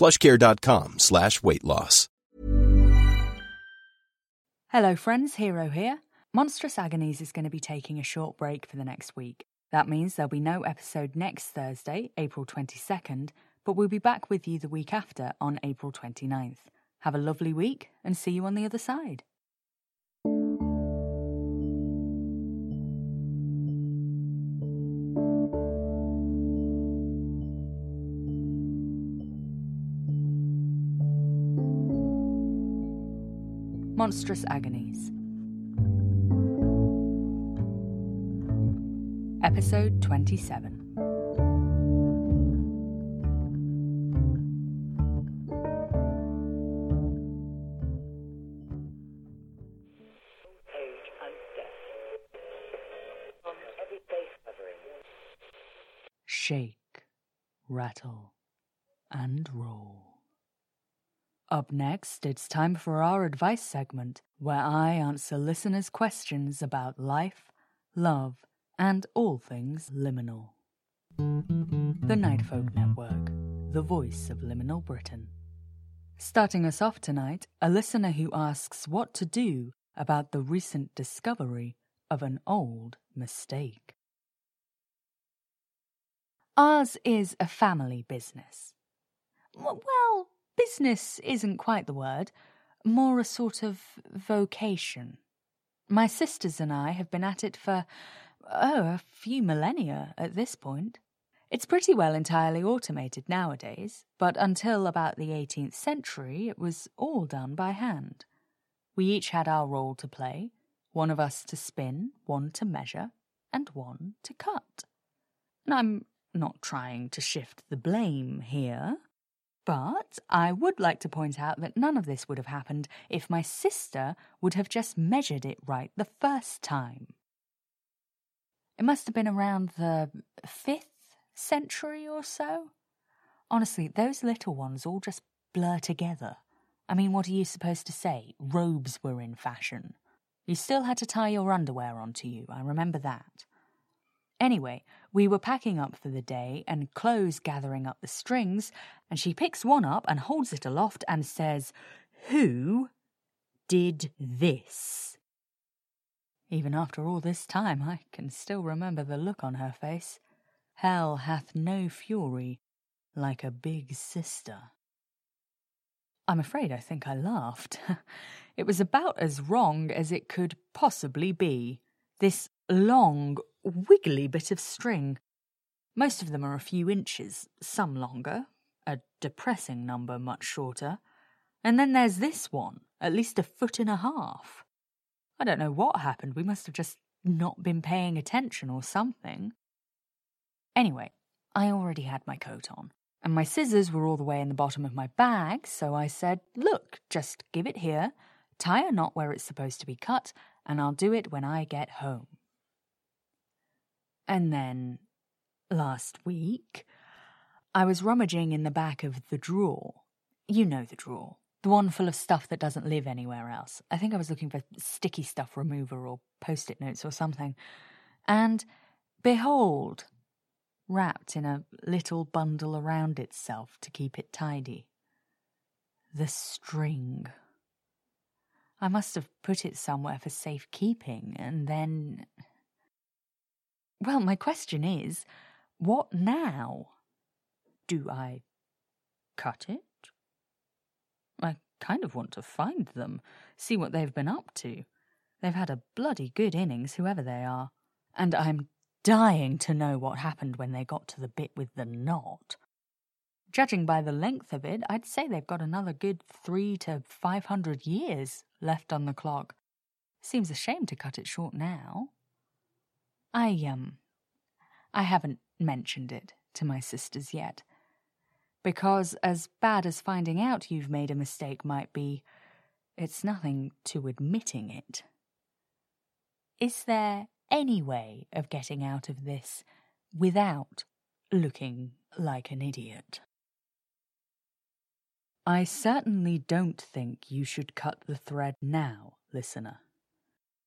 Plushcare.com slash weight loss. Hello, friends, Hero here. Monstrous Agonies is going to be taking a short break for the next week. That means there'll be no episode next Thursday, April 22nd, but we'll be back with you the week after on April 29th. Have a lovely week and see you on the other side. Monstrous Agonies. Episode 27. Shake, rattle, and roll. Up next, it's time for our advice segment, where I answer listeners' questions about life, love, and all things liminal. The Nightfolk Network, the voice of liminal Britain. Starting us off tonight, a listener who asks what to do about the recent discovery of an old mistake. Ours is a family business. Well, business isn't quite the word, more a sort of vocation. My sisters and I have been at it for, oh, a few millennia at this point. It's pretty well entirely automated nowadays, but until about the 18th century it was all done by hand. We each had our role to play one of us to spin, one to measure, and one to cut. And I'm not trying to shift the blame here. But I would like to point out that none of this would have happened if my sister would have just measured it right the first time. It must have been around the fifth century or so. Honestly, those little ones all just blur together. I mean, what are you supposed to say? Robes were in fashion. You still had to tie your underwear onto you, I remember that. Anyway, we were packing up for the day and Chloe's gathering up the strings, and she picks one up and holds it aloft and says, Who did this? Even after all this time, I can still remember the look on her face. Hell hath no fury like a big sister. I'm afraid I think I laughed. it was about as wrong as it could possibly be. This long, wiggly bit of string. Most of them are a few inches, some longer, a depressing number much shorter. And then there's this one, at least a foot and a half. I don't know what happened. We must have just not been paying attention or something. Anyway, I already had my coat on, and my scissors were all the way in the bottom of my bag, so I said, Look, just give it here, tie a knot where it's supposed to be cut, and I'll do it when I get home. And then, last week, I was rummaging in the back of the drawer. You know the drawer. The one full of stuff that doesn't live anywhere else. I think I was looking for sticky stuff remover or post it notes or something. And behold, wrapped in a little bundle around itself to keep it tidy. The string. I must have put it somewhere for safekeeping, and then. Well, my question is what now? Do I cut it? I kind of want to find them, see what they've been up to. They've had a bloody good innings, whoever they are. And I'm dying to know what happened when they got to the bit with the knot. Judging by the length of it, I'd say they've got another good three to five hundred years left on the clock. Seems a shame to cut it short now. I, um, I haven't mentioned it to my sisters yet. Because, as bad as finding out you've made a mistake might be, it's nothing to admitting it. Is there any way of getting out of this without looking like an idiot? I certainly don't think you should cut the thread now, listener.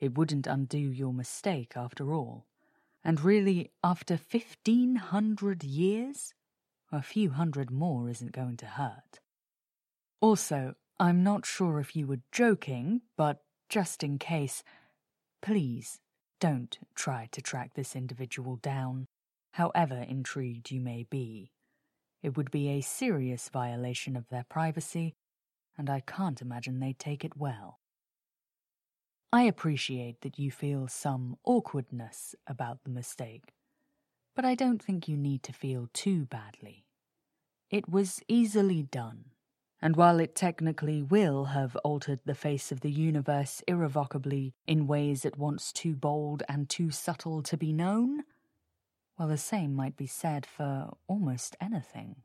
It wouldn't undo your mistake after all. And really, after fifteen hundred years, a few hundred more isn't going to hurt. Also, I'm not sure if you were joking, but just in case, please don't try to track this individual down, however intrigued you may be. It would be a serious violation of their privacy, and I can't imagine they'd take it well. I appreciate that you feel some awkwardness about the mistake, but I don't think you need to feel too badly. It was easily done, and while it technically will have altered the face of the universe irrevocably in ways at once too bold and too subtle to be known, well, the same might be said for almost anything.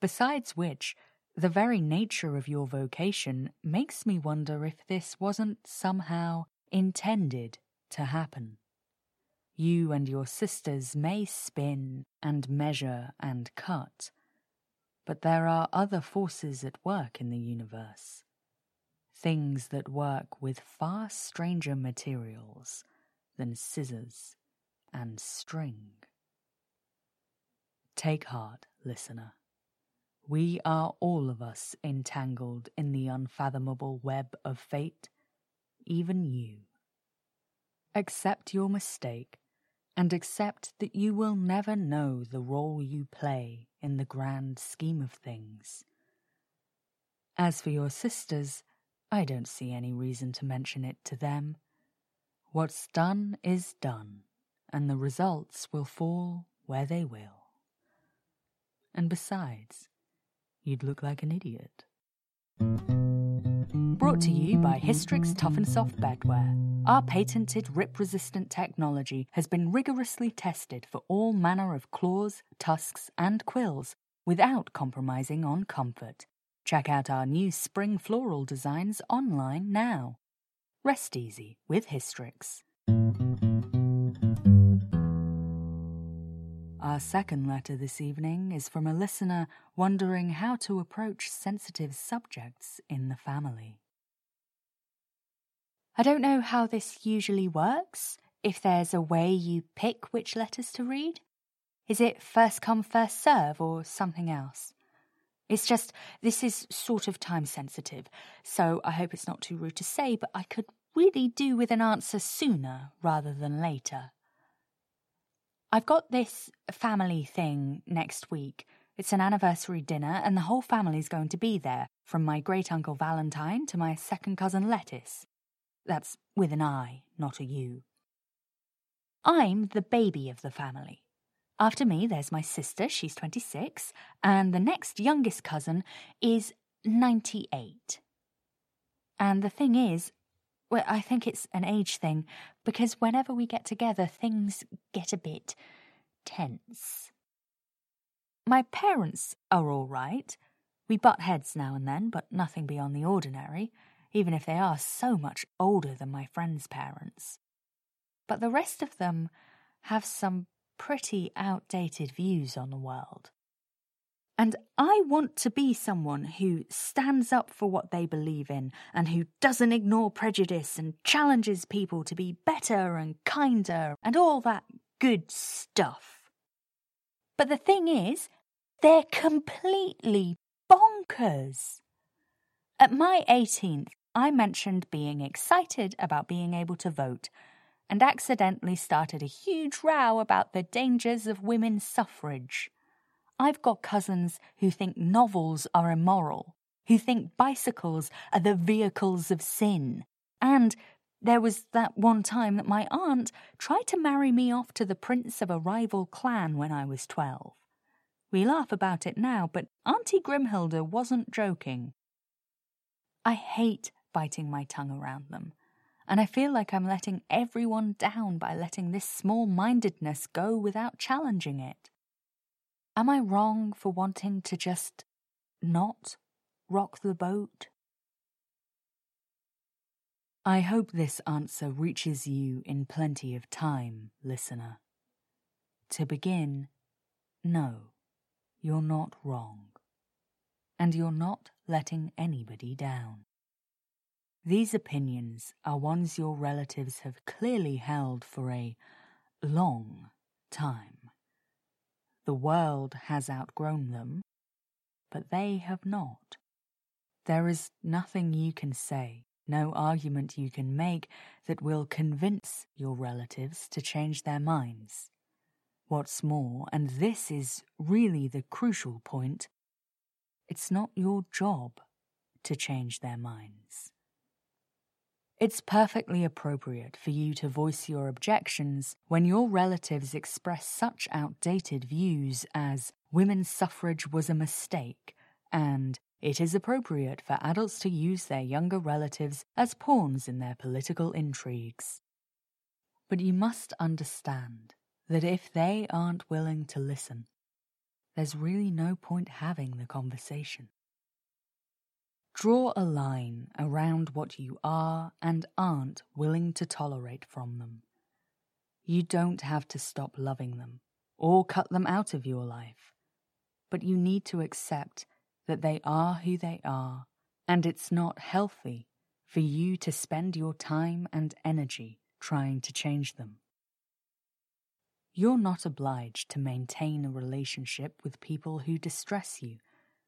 Besides which, the very nature of your vocation makes me wonder if this wasn't somehow intended to happen. You and your sisters may spin and measure and cut, but there are other forces at work in the universe. Things that work with far stranger materials than scissors and string. Take heart, listener. We are all of us entangled in the unfathomable web of fate, even you. Accept your mistake and accept that you will never know the role you play in the grand scheme of things. As for your sisters, I don't see any reason to mention it to them. What's done is done, and the results will fall where they will. And besides, you'd look like an idiot. Brought to you by Hystrix Tough and Soft Bedwear. Our patented rip resistant technology has been rigorously tested for all manner of claws, tusks, and quills without compromising on comfort. Check out our new spring floral designs online now. Rest easy with Hystrix. Our second letter this evening is from a listener wondering how to approach sensitive subjects in the family. I don't know how this usually works, if there's a way you pick which letters to read. Is it first come, first serve, or something else? It's just, this is sort of time sensitive, so I hope it's not too rude to say, but I could really do with an answer sooner rather than later. I've got this family thing next week. It's an anniversary dinner, and the whole family's going to be there, from my great uncle Valentine to my second cousin Lettice. That's with an I, not a U. I'm the baby of the family. After me, there's my sister, she's 26, and the next youngest cousin is 98. And the thing is, well, I think it's an age thing, because whenever we get together, things get a bit tense. My parents are all right. We butt heads now and then, but nothing beyond the ordinary, even if they are so much older than my friends' parents. But the rest of them have some pretty outdated views on the world. And I want to be someone who stands up for what they believe in and who doesn't ignore prejudice and challenges people to be better and kinder and all that good stuff. But the thing is, they're completely bonkers. At my 18th, I mentioned being excited about being able to vote and accidentally started a huge row about the dangers of women's suffrage. I've got cousins who think novels are immoral, who think bicycles are the vehicles of sin, and there was that one time that my aunt tried to marry me off to the prince of a rival clan when I was twelve. We laugh about it now, but Auntie Grimhilda wasn't joking. I hate biting my tongue around them, and I feel like I'm letting everyone down by letting this small mindedness go without challenging it. Am I wrong for wanting to just not rock the boat? I hope this answer reaches you in plenty of time, listener. To begin, no, you're not wrong. And you're not letting anybody down. These opinions are ones your relatives have clearly held for a long time. The world has outgrown them, but they have not. There is nothing you can say, no argument you can make that will convince your relatives to change their minds. What's more, and this is really the crucial point, it's not your job to change their minds. It's perfectly appropriate for you to voice your objections when your relatives express such outdated views as women's suffrage was a mistake and it is appropriate for adults to use their younger relatives as pawns in their political intrigues. But you must understand that if they aren't willing to listen, there's really no point having the conversation. Draw a line around what you are and aren't willing to tolerate from them. You don't have to stop loving them or cut them out of your life, but you need to accept that they are who they are, and it's not healthy for you to spend your time and energy trying to change them. You're not obliged to maintain a relationship with people who distress you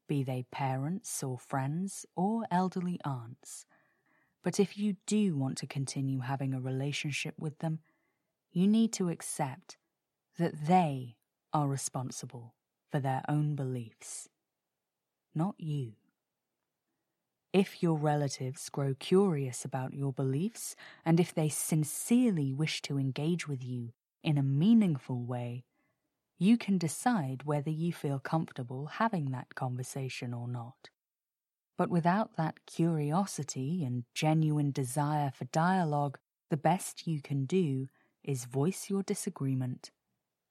be they parents or friends or elderly aunts. But if you do want to continue having a relationship with them, you need to accept that they are responsible for their own beliefs, not you. If your relatives grow curious about your beliefs, and if they sincerely wish to engage with you in a meaningful way, you can decide whether you feel comfortable having that conversation or not. But without that curiosity and genuine desire for dialogue, the best you can do is voice your disagreement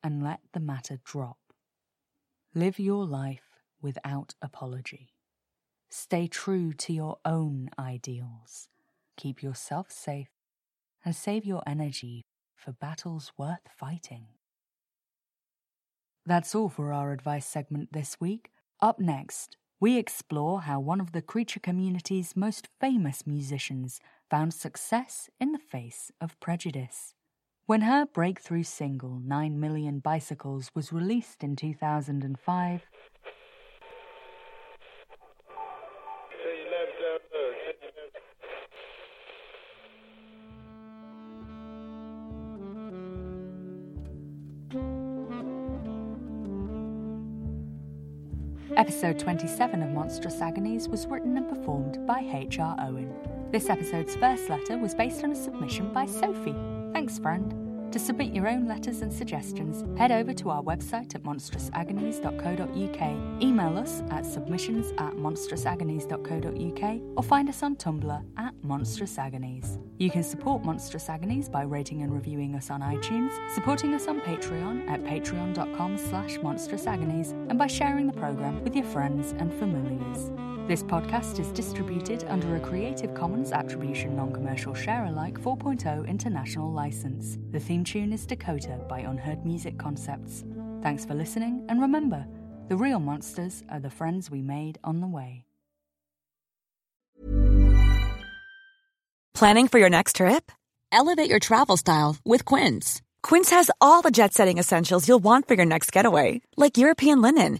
and let the matter drop. Live your life without apology. Stay true to your own ideals. Keep yourself safe and save your energy for battles worth fighting. That's all for our advice segment this week. Up next, we explore how one of the creature community's most famous musicians found success in the face of prejudice. When her breakthrough single 9 Million Bicycles was released in 2005, Episode 27 of Monstrous Agonies was written and performed by H.R. Owen. This episode's first letter was based on a submission by Sophie. Thanks, friend. To submit your own letters and suggestions, head over to our website at monstrousagonies.co.uk, email us at submissions at monstrousagonies.co.uk, or find us on Tumblr at Monstrous Agonies. You can support Monstrous Agonies by rating and reviewing us on iTunes, supporting us on Patreon at patreon.com slash monstrousagonies, and by sharing the programme with your friends and familiars. This podcast is distributed under a Creative Commons Attribution Non Commercial Share Alike 4.0 international license. The theme tune is Dakota by Unheard Music Concepts. Thanks for listening, and remember, The real monsters are the friends we made on the way. Planning for your next trip? Elevate your travel style with Quince. Quince has all the jet setting essentials you'll want for your next getaway, like European linen,